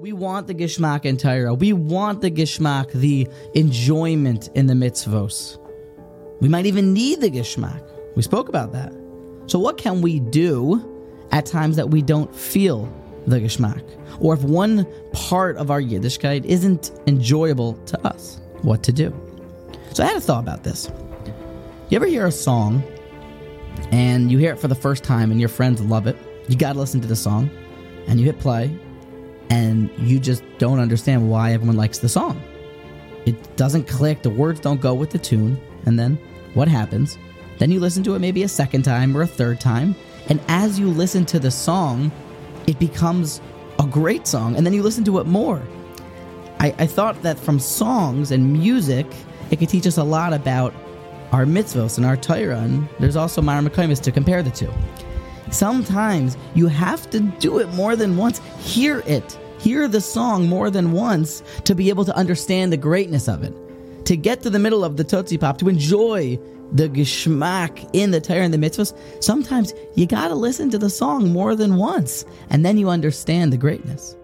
We want the Gishmak in Torah. We want the Gishmak, the enjoyment in the mitzvos. We might even need the Gishmak. We spoke about that. So, what can we do at times that we don't feel the Gishmak? Or if one part of our Yiddishkeit isn't enjoyable to us, what to do? So, I had a thought about this. You ever hear a song and you hear it for the first time and your friends love it? You got to listen to the song and you hit play and you just don't understand why everyone likes the song. It doesn't click, the words don't go with the tune, and then what happens? Then you listen to it maybe a second time or a third time, and as you listen to the song, it becomes a great song, and then you listen to it more. I, I thought that from songs and music, it could teach us a lot about our mitzvos and our Torah, and there's also mareh mekomos to compare the two. Sometimes you have to do it more than once. Hear it. Hear the song more than once to be able to understand the greatness of it. To get to the middle of the Tootsie Pop, to enjoy the geschmack in the Torah and the mitzvahs, sometimes you gotta listen to the song more than once, and then you understand the greatness.